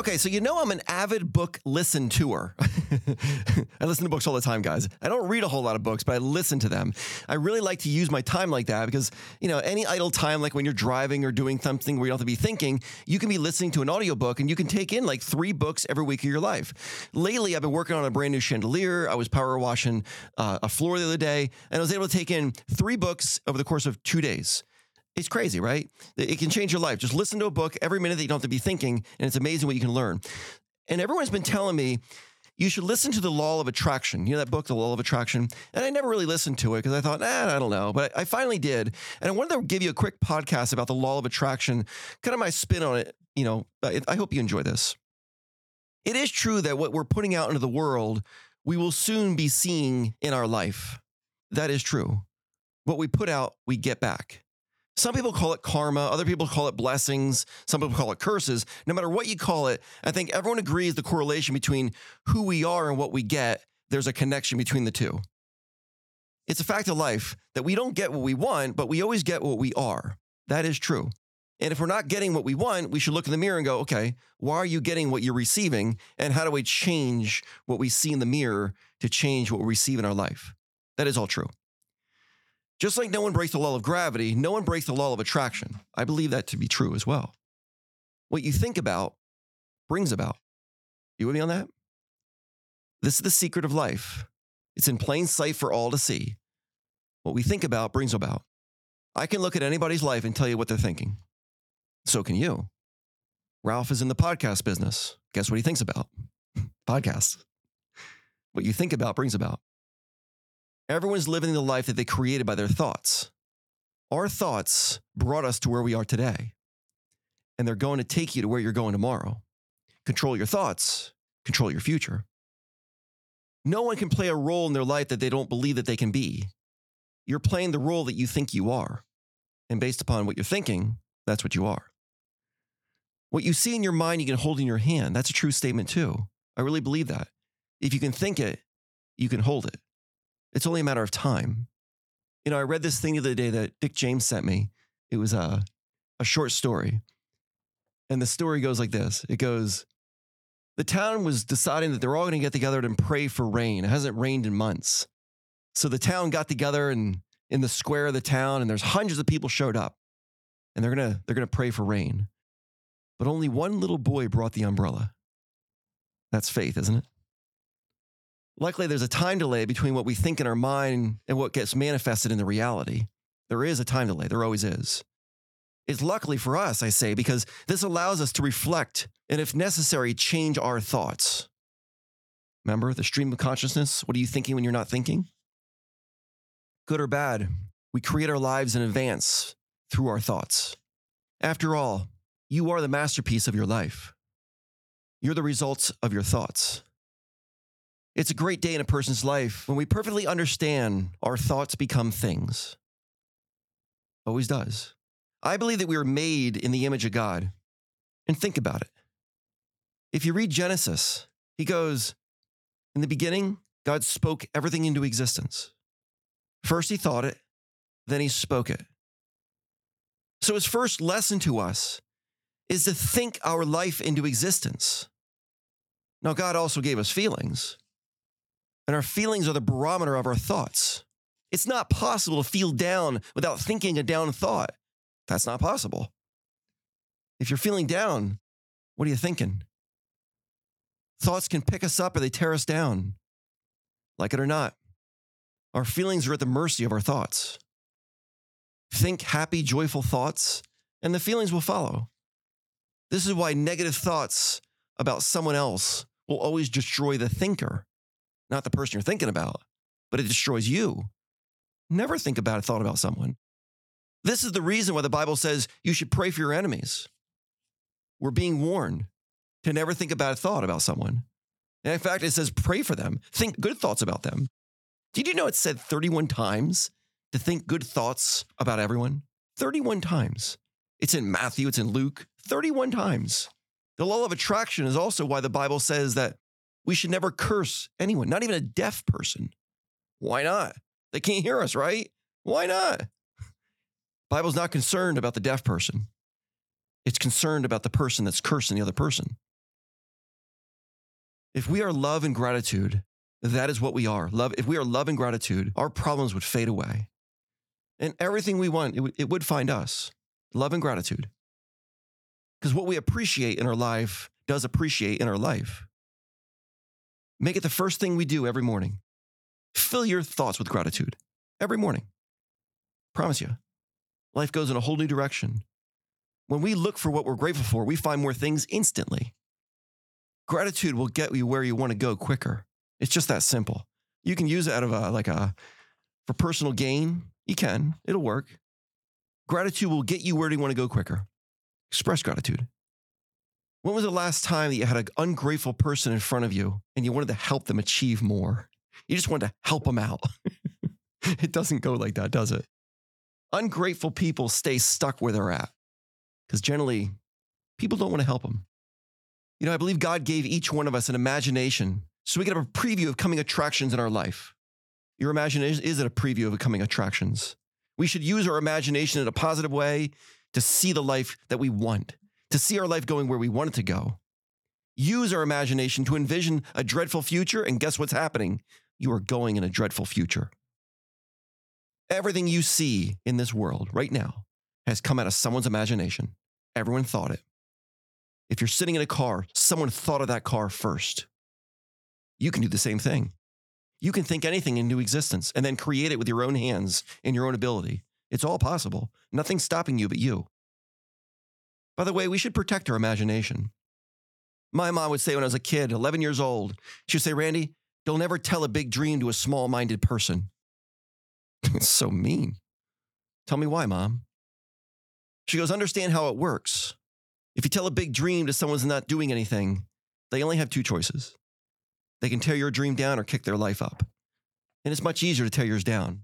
Okay, so you know I'm an avid book listen tour. I listen to books all the time, guys. I don't read a whole lot of books, but I listen to them. I really like to use my time like that because, you know, any idle time, like when you're driving or doing something where you don't have to be thinking, you can be listening to an audiobook and you can take in like three books every week of your life. Lately, I've been working on a brand new chandelier. I was power washing uh, a floor the other day, and I was able to take in three books over the course of two days. It's crazy, right? It can change your life. Just listen to a book every minute that you don't have to be thinking, and it's amazing what you can learn. And everyone's been telling me you should listen to the law of attraction. You know that book, The Law of Attraction? And I never really listened to it because I thought, nah, I don't know. But I finally did. And I wanted to give you a quick podcast about the law of attraction, kind of my spin on it. You know, I hope you enjoy this. It is true that what we're putting out into the world, we will soon be seeing in our life. That is true. What we put out, we get back. Some people call it karma, other people call it blessings, some people call it curses. No matter what you call it, I think everyone agrees the correlation between who we are and what we get, there's a connection between the two. It's a fact of life that we don't get what we want, but we always get what we are. That is true. And if we're not getting what we want, we should look in the mirror and go, okay, why are you getting what you're receiving? And how do we change what we see in the mirror to change what we receive in our life? That is all true. Just like no one breaks the law of gravity, no one breaks the law of attraction. I believe that to be true as well. What you think about brings about. You with me on that? This is the secret of life. It's in plain sight for all to see. What we think about brings about. I can look at anybody's life and tell you what they're thinking. So can you. Ralph is in the podcast business. Guess what he thinks about? Podcasts. What you think about brings about. Everyone's living the life that they created by their thoughts. Our thoughts brought us to where we are today, and they're going to take you to where you're going tomorrow. Control your thoughts, control your future. No one can play a role in their life that they don't believe that they can be. You're playing the role that you think you are. And based upon what you're thinking, that's what you are. What you see in your mind, you can hold in your hand. That's a true statement, too. I really believe that. If you can think it, you can hold it. It's only a matter of time. You know, I read this thing the other day that Dick James sent me. It was a, a short story. And the story goes like this it goes, The town was deciding that they're all going to get together and pray for rain. It hasn't rained in months. So the town got together and in the square of the town, and there's hundreds of people showed up. And they're gonna they're gonna pray for rain. But only one little boy brought the umbrella. That's faith, isn't it? Luckily, there's a time delay between what we think in our mind and what gets manifested in the reality. There is a time delay, there always is. It's luckily for us, I say, because this allows us to reflect and, if necessary, change our thoughts. Remember the stream of consciousness? What are you thinking when you're not thinking? Good or bad, we create our lives in advance through our thoughts. After all, you are the masterpiece of your life. You're the results of your thoughts. It's a great day in a person's life when we perfectly understand our thoughts become things. Always does. I believe that we are made in the image of God. And think about it. If you read Genesis, he goes, In the beginning, God spoke everything into existence. First, he thought it, then he spoke it. So, his first lesson to us is to think our life into existence. Now, God also gave us feelings, and our feelings are the barometer of our thoughts. It's not possible to feel down without thinking a down thought. That's not possible. If you're feeling down, what are you thinking? Thoughts can pick us up or they tear us down. Like it or not, our feelings are at the mercy of our thoughts. Think happy, joyful thoughts, and the feelings will follow. This is why negative thoughts about someone else will always destroy the thinker not the person you're thinking about, but it destroys you. Never think about a thought about someone. This is the reason why the Bible says you should pray for your enemies. We're being warned. to never think about a thought about someone. And in fact, it says pray for them, think good thoughts about them. Did you know it said 31 times to think good thoughts about everyone? 31 times. It's in Matthew, it's in Luke, 31 times. The law of attraction is also why the Bible says that we should never curse anyone, not even a deaf person. Why not? They can't hear us, right? Why not? Bible's not concerned about the deaf person. It's concerned about the person that's cursing the other person. If we are love and gratitude, that is what we are. Love. If we are love and gratitude, our problems would fade away, and everything we want, it, w- it would find us. Love and gratitude, because what we appreciate in our life does appreciate in our life. Make it the first thing we do every morning. Fill your thoughts with gratitude every morning. Promise you, life goes in a whole new direction. When we look for what we're grateful for, we find more things instantly. Gratitude will get you where you want to go quicker. It's just that simple. You can use it out of a, like a, for personal gain. You can, it'll work. Gratitude will get you where you want to go quicker. Express gratitude. When was the last time that you had an ungrateful person in front of you and you wanted to help them achieve more? You just wanted to help them out. it doesn't go like that, does it? Ungrateful people stay stuck where they're at because generally people don't want to help them. You know, I believe God gave each one of us an imagination so we can have a preview of coming attractions in our life. Your imagination is it a preview of coming attractions. We should use our imagination in a positive way to see the life that we want, to see our life going where we want it to go. Use our imagination to envision a dreadful future, and guess what's happening? You are going in a dreadful future. Everything you see in this world right now has come out of someone's imagination. Everyone thought it. If you're sitting in a car, someone thought of that car first. You can do the same thing. You can think anything into existence and then create it with your own hands and your own ability. It's all possible. Nothing's stopping you but you. By the way, we should protect our imagination. My mom would say when I was a kid, 11 years old, she would say, Randy, don't never tell a big dream to a small minded person. it's so mean. Tell me why, mom. She goes, understand how it works. If you tell a big dream to someone who's not doing anything, they only have two choices. They can tear your dream down or kick their life up. And it's much easier to tear yours down.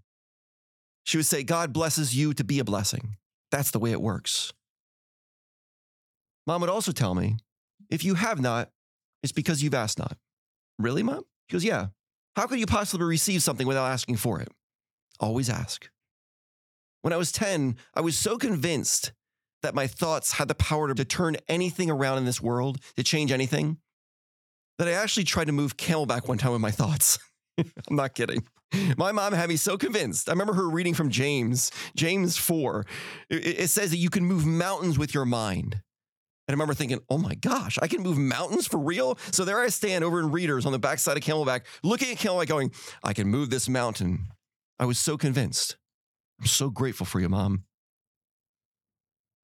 She would say, God blesses you to be a blessing. That's the way it works. Mom would also tell me, if you have not, it's because you've asked not. Really, mom? She goes, Yeah. How could you possibly receive something without asking for it? Always ask. When I was 10, I was so convinced that my thoughts had the power to turn anything around in this world, to change anything, that I actually tried to move Camelback one time with my thoughts. I'm not kidding. My mom had me so convinced. I remember her reading from James, James 4. It, it says that you can move mountains with your mind. And I remember thinking, oh my gosh, I can move mountains for real? So there I stand over in Readers on the backside of Camelback, looking at Camelback going, I can move this mountain. I was so convinced. I'm so grateful for you, mom.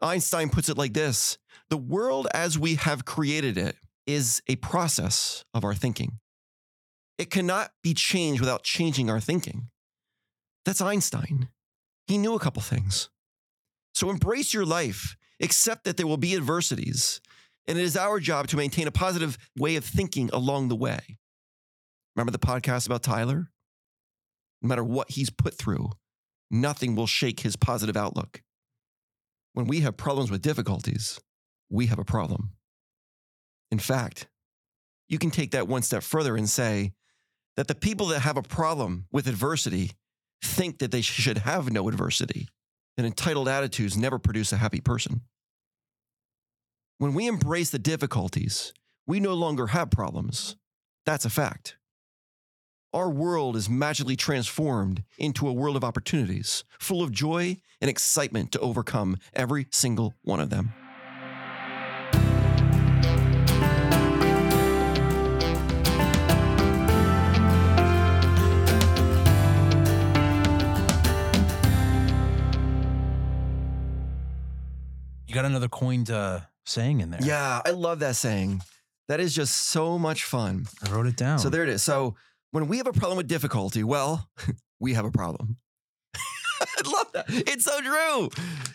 Einstein puts it like this The world as we have created it is a process of our thinking. It cannot be changed without changing our thinking. That's Einstein. He knew a couple things. So embrace your life, accept that there will be adversities, and it is our job to maintain a positive way of thinking along the way. Remember the podcast about Tyler? No matter what he's put through, nothing will shake his positive outlook. When we have problems with difficulties, we have a problem. In fact, you can take that one step further and say that the people that have a problem with adversity think that they should have no adversity. And entitled attitudes never produce a happy person. When we embrace the difficulties, we no longer have problems. That's a fact. Our world is magically transformed into a world of opportunities, full of joy and excitement to overcome every single one of them. You got another coin uh, saying in there. Yeah, I love that saying. That is just so much fun. I wrote it down. So there it is. So when we have a problem with difficulty, well, we have a problem. I love that. It's so true.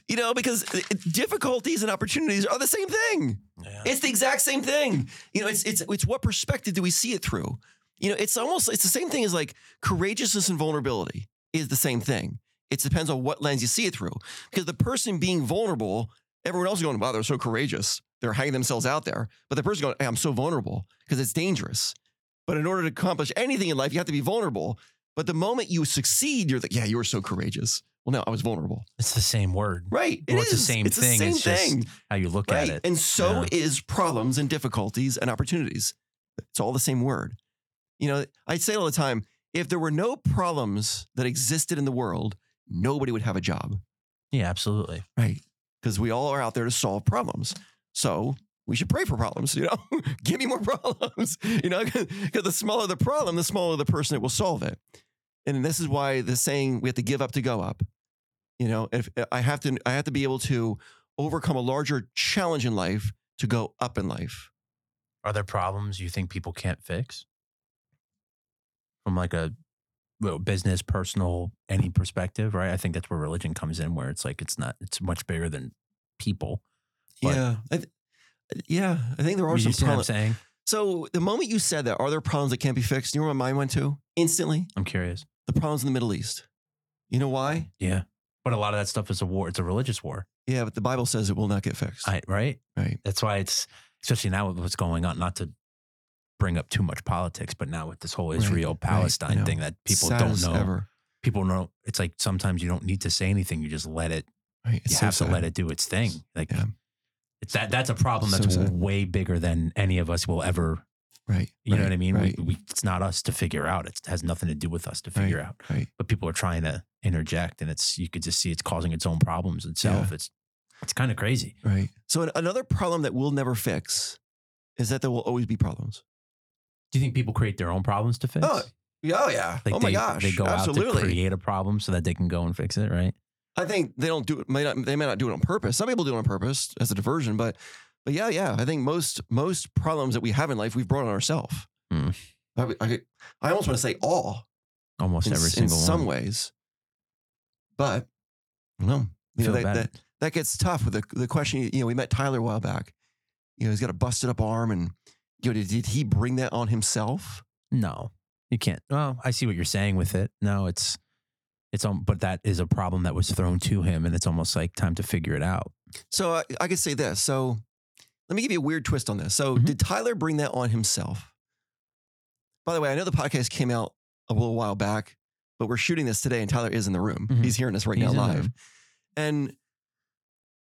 You know, because difficulties and opportunities are the same thing. Yeah. It's the exact same thing. You know, it's it's it's what perspective do we see it through? You know, it's almost it's the same thing as like courageousness and vulnerability is the same thing. It depends on what lens you see it through. Because the person being vulnerable, everyone else is going, wow, they're so courageous. They're hanging themselves out there. But the person going, hey, I'm so vulnerable because it's dangerous. But in order to accomplish anything in life, you have to be vulnerable. But the moment you succeed, you're like, yeah, you were so courageous. Well, no, I was vulnerable. It's the same word. Right. It Well, it's the same it's thing. The same It's just thing. How you look right. at it. And so Yeah. is problems and difficulties and opportunities. It's all the same word. You know, I say all the time if there were no problems that existed in the world, nobody would have a job, Yeah, absolutely. right? Because we all are out there to solve problems. So we should pray for problems, you know? Give me more problems, you know? Because the smaller the problem, the smaller the person that will solve it. And this is why the saying we have to give up to go up. You know, if uh, I have to, I have to be able to overcome a larger challenge in life to go up in life. Are there problems you think people can't fix? From like a well, business, personal, any perspective, right? I think that's where religion comes in, where it's like it's not, it's much bigger than people. But- yeah, I th- yeah, I think there are some problems. saying? So the moment you said that, are there problems that can't be fixed? You know where my mind went to instantly? I'm curious. The problems in the Middle East. You know why? Yeah. But a lot of that stuff is a war. It's a religious war, Yeah, but the Bible says it will not get fixed. I, right? right. That's why it's, especially now with what's going on, not to bring up too much politics, but now with this whole Israel right, Palestine know. thing that people Sad don't know. Ever. People know it's like sometimes you don't need to say anything. You just let it, Right. You so have to let it do its thing. Like Yeah. it's that, that's a problem that's sad. way bigger than any of us will ever, Right. you know what I mean? Right. We, we, it's not us to figure out. It's, it has nothing to do with us to figure out. right. But people are trying to interject and it's, you could just see it's causing its own problems itself. It's, it's kind of crazy. Right. So another problem that we'll never fix is that there will always be problems. Do you think people create their own problems to fix? Oh, yeah, oh yeah. Like oh they, my gosh. they go out Absolutely. to create a problem so that they can go and fix it, right? I think they don't do it. May not, they may not do it on purpose. Some people do it on purpose as a diversion, but but yeah, yeah. I think most most problems that we have in life we've brought on ourselves. Hmm. I, I, I almost want to say all Almost in, every single one. in some one. ways, but no, you know that, that that gets tough with the the question. You know, we met Tyler a while back. You know, he's got a busted up arm, and know, did, did he bring that on himself? No, you can't. Well, I see what you're saying with it. No, it's it's um, but that is a problem that was thrown to him, and it's almost like time to figure it out. So I, I could say this. So let me give you a weird twist on this. So Mhm. did Tyler bring that on himself? By the way, I know the podcast came out a little while back, but we're shooting this today, and Tyler is in the room. Mhm. He's hearing us right He's now live. And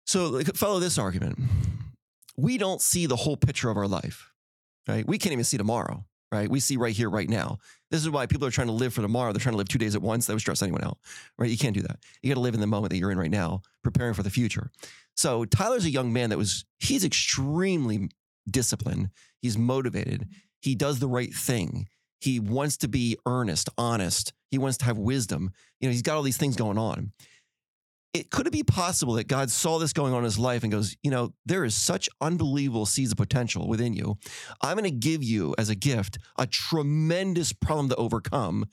so follow this argument. We don't see the whole picture of our life, right? We can't even see tomorrow, right? We see right here, right now. This is why people are trying to live for tomorrow. They're trying to live two days at once. That would stress anyone out, right? You can't do that. You got to live in the moment that you're in right now, preparing for the future. So Tyler's a young man that was, he's extremely disciplined. He's motivated. He does the right thing. He wants to be earnest, honest. He wants to have wisdom. You know, he's got all these things going on. It could it be possible that God saw this going on in his life and goes, you know, there is such unbelievable seeds of potential within you. I'm going to give you as a gift a tremendous problem to overcome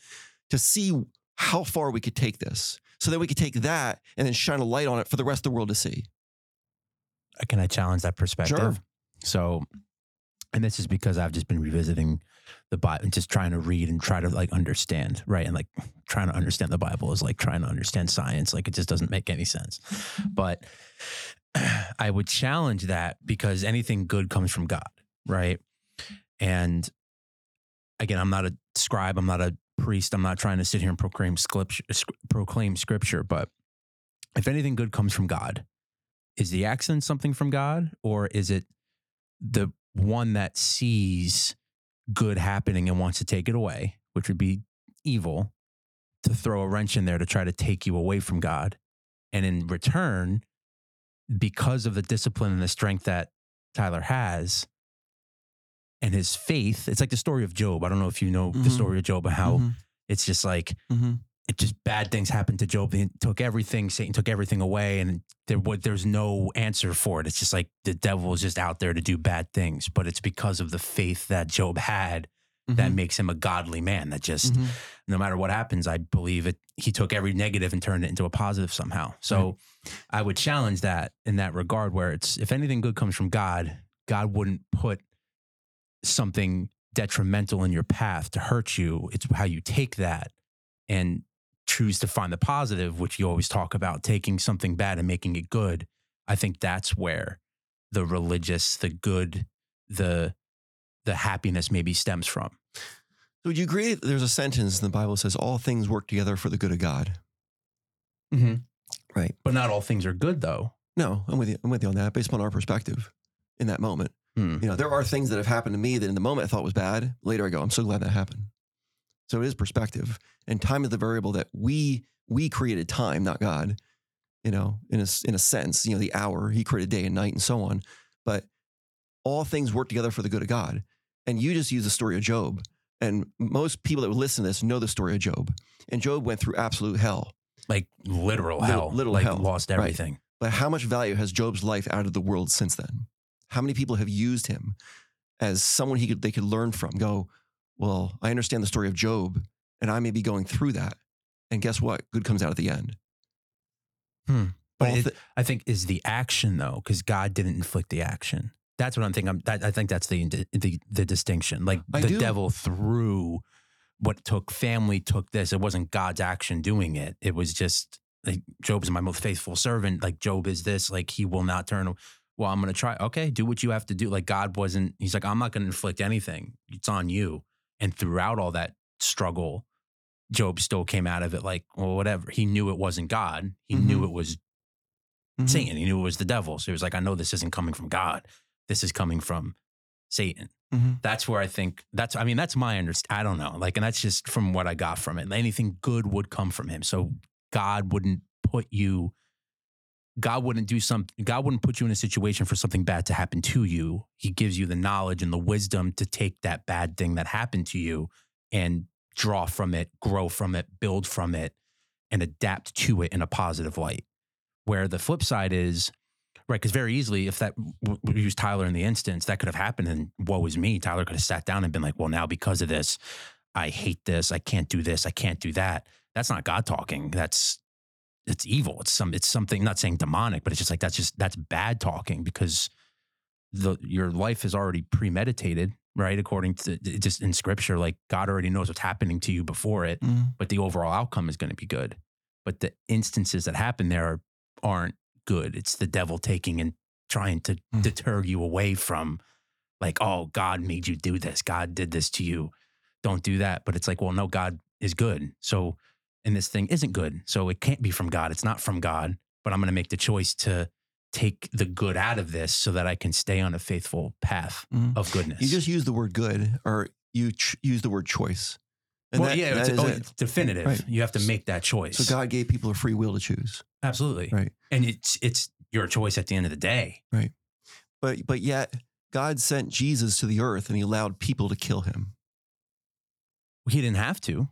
to see how far we could take this. So that we could take that and then shine a light on it for the rest of the world to see. Uh, Can I challenge that perspective? Sure. So, and this is because I've just been revisiting the Bible and just trying to read and try to like understand, right? And like trying to understand the Bible is like trying to understand science. Like it just doesn't make any sense. But I would challenge that because anything good comes from God, right? And again, I'm not a scribe, I'm not a priest, I'm not trying to sit here and proclaim scripture, proclaim scripture, but if anything good comes from God, is the accident something from God or is it the one that sees good happening and wants to take it away, which would be evil, to throw a wrench in there to try to take you away from God? And in return, because of the discipline and the strength that Tyler has and his faith, it's like the story of Job. I don't know if you know the Mhm. story of Job and how Mhm. it's just like Mhm. It just bad things happened to Job. He took everything. Satan took everything away, and there what there's no answer for it. It's just like the devil is just out there to do bad things. But it's because of the faith that Job had that Mhm. makes him a godly man. That just Mhm. no matter what happens, I believe it. He took every negative and turned it into a positive somehow. So I would challenge that in that regard, where it's if anything good comes from God, God wouldn't put something detrimental in your path to hurt you. It's how you take that and choose to find the positive, which you always talk about, taking something bad and making it good. I think that's where the religious, the good, the the happiness maybe stems from. So would you agree that there's a sentence in the Bible that says all things work together for the good of God? Mm-hmm. Right. But not all things are good, though. No, I'm with you. I'm with you on that based upon our perspective in that moment. Hmm. You know, there are things that have happened to me that in the moment I thought was bad. Later I go, I'm so glad that happened. So it is perspective. And time is the variable that we we created time, not God. You know, in a in a sense, you know, the hour, he created day and night and so on. But all things work together for the good of God. And you just use the story of Job. And most people that would listen to this know the story of Job. And Job went through absolute hell. Like literal Lit- hell. literal like hell. lost Right. everything. But how much value has Job's life out of the world since then? How many people have used him as someone he could they could learn from? Go, well, I understand the story of Job, and I may be going through that. And guess what? Good comes out at the end. Hmm. But it- I think is the action though, because God didn't inflict the action. That's what I'm thinking. I'm, that, I think that's the, the the distinction. Like I the do. devil threw what took family took this. It wasn't God's action doing it. It was just like Job's my most faithful servant. Like Job is this. Like he will not turn. Well, I'm going to try. Okay, do what you have to do. Like God wasn't. He's like I'm not going to inflict anything. It's on you. And throughout all that struggle, Job still came out of it like well, whatever. He knew it wasn't God. He knew Mhm. it was Mhm. Satan. He knew it was the devil. So he was like, I know this isn't coming from God. This is coming from Satan. Mhm. That's where I think that's, I mean, that's my understanding. I don't know. Like, and that's just from what I got from it. Anything good would come from him. So God wouldn't put you, God wouldn't do something, God wouldn't put you in a situation for something bad to happen to you. He gives you the knowledge and the wisdom to take that bad thing that happened to you and draw from it, grow from it, build from it, and adapt to it in a positive light. Where the flip side is, right, because very easily, if that, we use Tyler in the instance, that could have happened and woe is me. Tyler could have sat down and been like, well, now because of this, I hate this. I can't do this. I can't do that. That's not God talking. That's, it's evil. It's some, it's something, not saying demonic, but it's just like, that's just, that's bad talking because the, your life is already premeditated, right? According to just in scripture, like God already knows what's happening to you before it Mhm. but the overall outcome is going to be good. But the instances that happen there are, aren't good. It's the devil taking and trying to Mm. deter you away from, like, oh, God made you do this. God did this to you. Don't do that. But it's like, well, no, God is good. So, and this thing isn't good. So it can't be from God. It's not from God. But I'm going to make the choice to take the good out of this so that I can stay on a faithful path Mhm. of goodness. You just use the word good, or you ch- use the word choice. And well, that- yeah, that it's, oh, it. it's definitive. Right. You have to make that choice. So God gave people a free will to choose. Absolutely. Right. And it's it's your choice at the end of the day. Right. But but yet God sent Jesus to the earth and he allowed people to kill him. He didn't have to.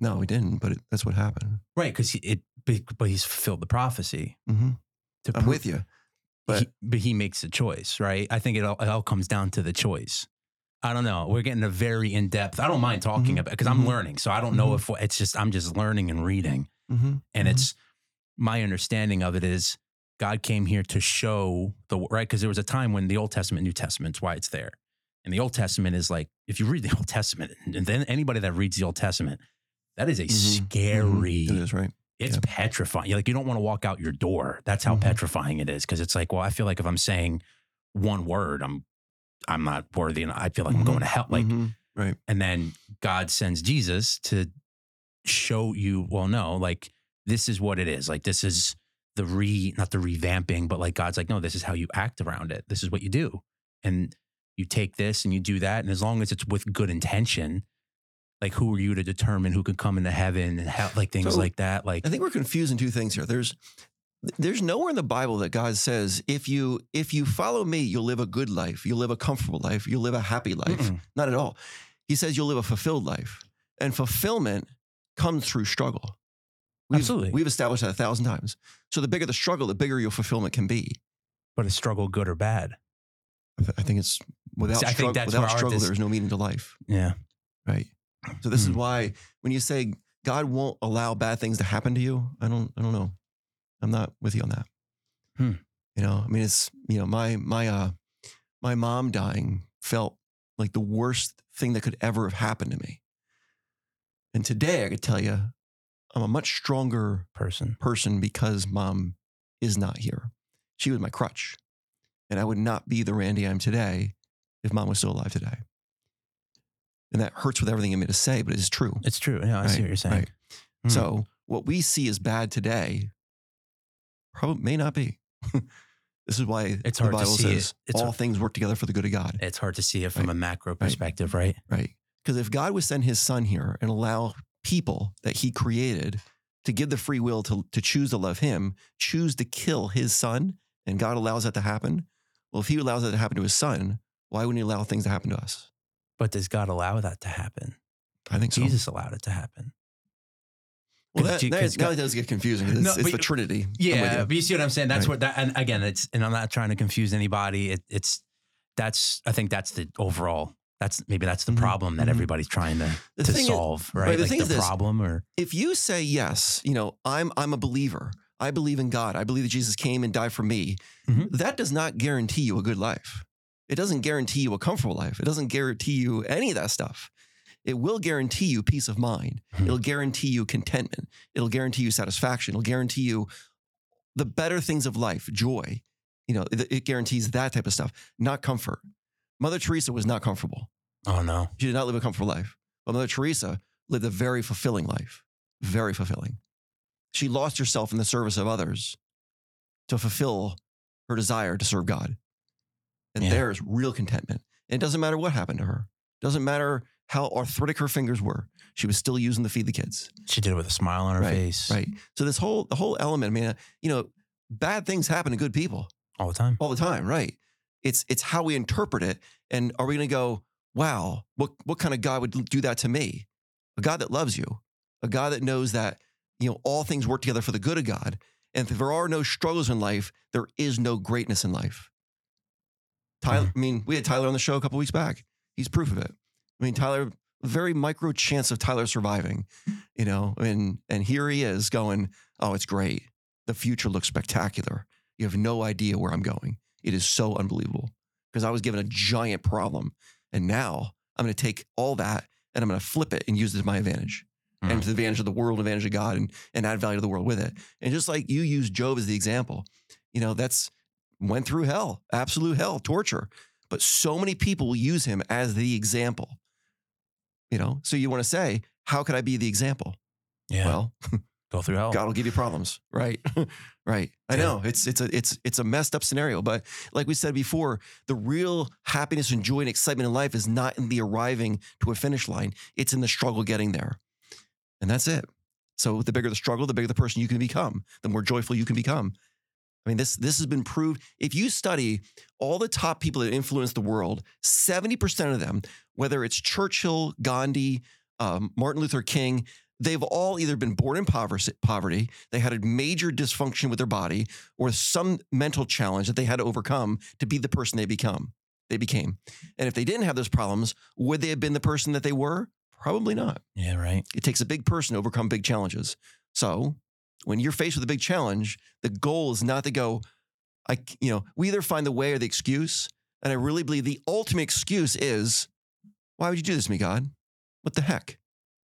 No, he didn't, but it, that's what happened. Right, because it but he's fulfilled the prophecy. hmm I'm prove- with you. but- he, but he makes a choice, right? I think it all, it all comes down to the choice. I don't know. We're getting a very in depth. I don't mind talking Mhm. about because I'm Mhm. learning. So I don't know Mhm. if it's just I'm just learning and reading. hmm And Mhm. it's my understanding of it is God came here to show the right because there was a time when the Old Testament, New Testament's why it's there. And the Old Testament is like if you read the Old Testament, and then anybody that reads the Old Testament, that is a Mhm. scary. It is right. It's Yeah. petrifying. Like you don't want to walk out your door. That's how Mhm. petrifying it is because it's like, well, I feel like if I'm saying one word, I'm I'm not worthy, and I feel like I'm Mhm. going to hell. Like, Mhm. and then God sends Jesus to show you, well, no, like this is what it is. Like this is the re, not the revamping, but like God's like, no, this is how you act around it. This is what you do, and you take this and you do that, and as long as it's with good intention. Like who are you to determine who can come into heaven and how, like things So, like that? Like I think we're confusing two things here. There's there's nowhere in the Bible that God says if you if you follow me, you'll live a good life, you'll live a comfortable life, you'll live a happy life. Mm-mm. Not at all. He says you'll live a fulfilled life, and fulfillment comes through struggle. We've, Absolutely. we've established that a thousand times. So the bigger the struggle, the bigger your fulfillment can be. but is struggle good or bad? I, th- I think it's without See, I think without struggle, dis- there's no meaning to life. Yeah. Right. So this is Hmm. why when you say God won't allow bad things to happen to you, I don't I don't know. I'm not with you on that. Hmm. You know, I mean it's you know, my my uh my mom dying felt like the worst thing that could ever have happened to me. And today I could tell you I'm a much stronger Person. person because mom is not here. She was my crutch. And I would not be the Randy I am today if mom was still alive today. And that hurts with everything in me to say, but it's true. It's true. Yeah, I see what you're saying. right. Hmm. So what we see as bad today probably may not be. this is why It's the hard to Bible see says It's all hard- things work together for the good of God. it's hard to see it from Right. a macro perspective, right? Right. Because if God would send his son here and allow people that he created to give the free will to, to choose to love him, choose to kill his son, and God allows that to happen, well, if he allows that to happen to his son, why wouldn't he allow things to happen to us? But does God allow that to happen? I think so. Jesus allowed it to happen. Well, that, that, now God- it does get confusing. It's, No, it's but- the Trinity. Yeah, you. but you see what I'm saying? That's Right. what that, and again, it's, and I'm not trying to confuse anybody. It, it's, that's, I think that's the overall, that's maybe that's the Mhm, problem that mhm. everybody's trying to, The to thing is- solve, right? right, the like thing the is this. problem or, if you say yes, you know, I'm I'm a believer. I believe in God. I believe that Jesus came and died for me. Mhm. That does not guarantee you a good life. It doesn't guarantee you a comfortable life. It doesn't guarantee you any of that stuff. It will guarantee you peace of mind. Mhm. It'll guarantee you contentment. It'll guarantee you satisfaction. It'll guarantee you the better things of life, joy. You know, it, it guarantees that type of stuff, not comfort. Mother Teresa was not comfortable. oh no. She did not live a comfortable life. But Mother Teresa lived a very fulfilling life, very fulfilling. She lost herself in the service of others to fulfill her desire to serve God. And Yeah. there's real contentment. And it doesn't matter what happened to her. Doesn't matter how arthritic her fingers were. She was still using to feed the kids. She did it with a smile on her Right, face Right. So this whole the whole element, I mean, uh, you know, bad things happen to good people all the time. all the time, right? It's it's how we interpret it. And are we going to go, wow, what what kind of God would do that to me? A God that loves you, a God that knows that you know all things work together for the good of God. And if there are no struggles in life, there is no greatness in life. Tyler, I mean, we had Tyler on the show a couple weeks back. He's proof of it. I mean, Tyler, very micro chance of Tyler surviving, you know, and and here he is going, oh, it's great. The future looks spectacular. You have no idea where I'm going. It is so unbelievable because I was given a giant problem. And now I'm going to take all that and I'm going to flip it and use it to my advantage and Mm. to the advantage of the world, advantage of God, and, and add value to the world with it. And just like you use Job as the example, you know, that's went through hell, absolute hell, torture. But so many people use him as the example. You know, so you want to say, how could I be the example? Yeah. Well, go through hell. God will give you problems, right? right. I Yeah. know it's it's a it's it's a messed up scenario, but like we said before, the real happiness and joy and excitement in life is not in the arriving to a finish line; it's in the struggle getting there, and that's it. So the bigger the struggle, the bigger the person you can become, the more joyful you can become. I mean, this this has been proved. If you study all the top people that influence the world, seventy percent of them, whether it's Churchill, Gandhi, um, Martin Luther King, they've all either been born in poverty, poverty, they had a major dysfunction with their body, or some mental challenge that they had to overcome to be the person they become. They became, and if they didn't have those problems, would they have been the person that they were? Probably not. yeah. Right. It takes a big person to overcome big challenges. So when you're faced with a big challenge, the goal is not to go, I, you know, we either find the way or the excuse. And I really believe the ultimate excuse is, why would you do this to me, God? What the heck?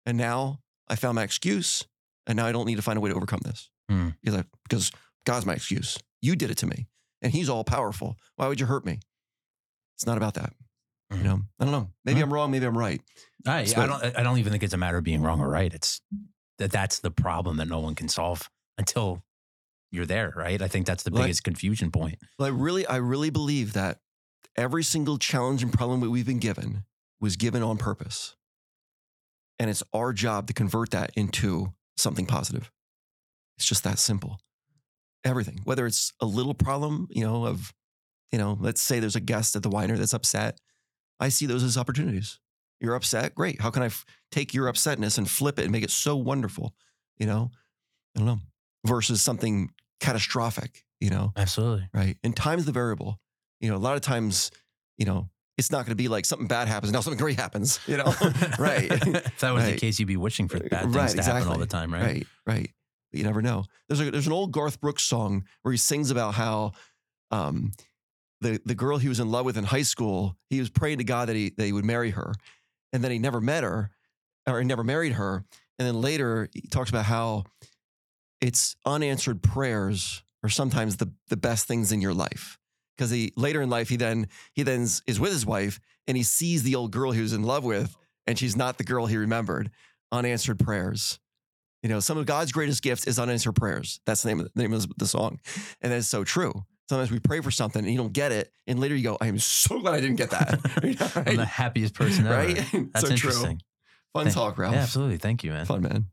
And now I found my excuse, and now I don't need to find a way to overcome this Hmm. because, I, because God's my excuse. You did it to me, and He's all powerful. Why would you hurt me? It's not about that. You Mhm. know, I don't know. Maybe. I'm wrong. Maybe I'm right. I, So- I don't. I don't even think it's a matter of being wrong or right. It's that that's the problem that no one can solve until you're there, right? I think that's the Like- biggest confusion point. Well, I really, I really believe that every single challenge and problem that we've been given was given on purpose. And it's our job to convert that into something positive. It's just that simple. Everything, whether it's a little problem, you know, of, you know, let's say there's a guest at the winery that's upset. I see those as opportunities. You're upset. Great. How can I f- take your upsetness and flip it and make it so wonderful? You know, I don't know, versus something catastrophic, you know? Absolutely. right? And time's the variable. You know, a lot of times, you know, it's not going to be like something bad happens now something great happens. You know, right? if that was Right. the case, you'd be wishing for bad things Right, to happen all the time, right? Right, right. But you never know. There's a there's an old Garth Brooks song where he sings about how um the the girl he was in love with in high school, he was praying to God that he that he would marry her. And then he never met her or he never married her. And then later he talks about how it's unanswered prayers are sometimes the the best things in your life. Because he later in life he then he then is- with his wife and he sees the old girl he was in love with and she's not the girl he remembered. Unanswered prayers. You know, some of God's greatest gifts is unanswered prayers. That's the name of the name of the song, and that's so true. Sometimes we pray for something and you don't get it, and later you go, "I am so glad I didn't get that." You know, I'm the happiest person ever. Right? That's so true. Fun Thank- talk, Ralph. Yeah, absolutely. Thank you, man. Fun man.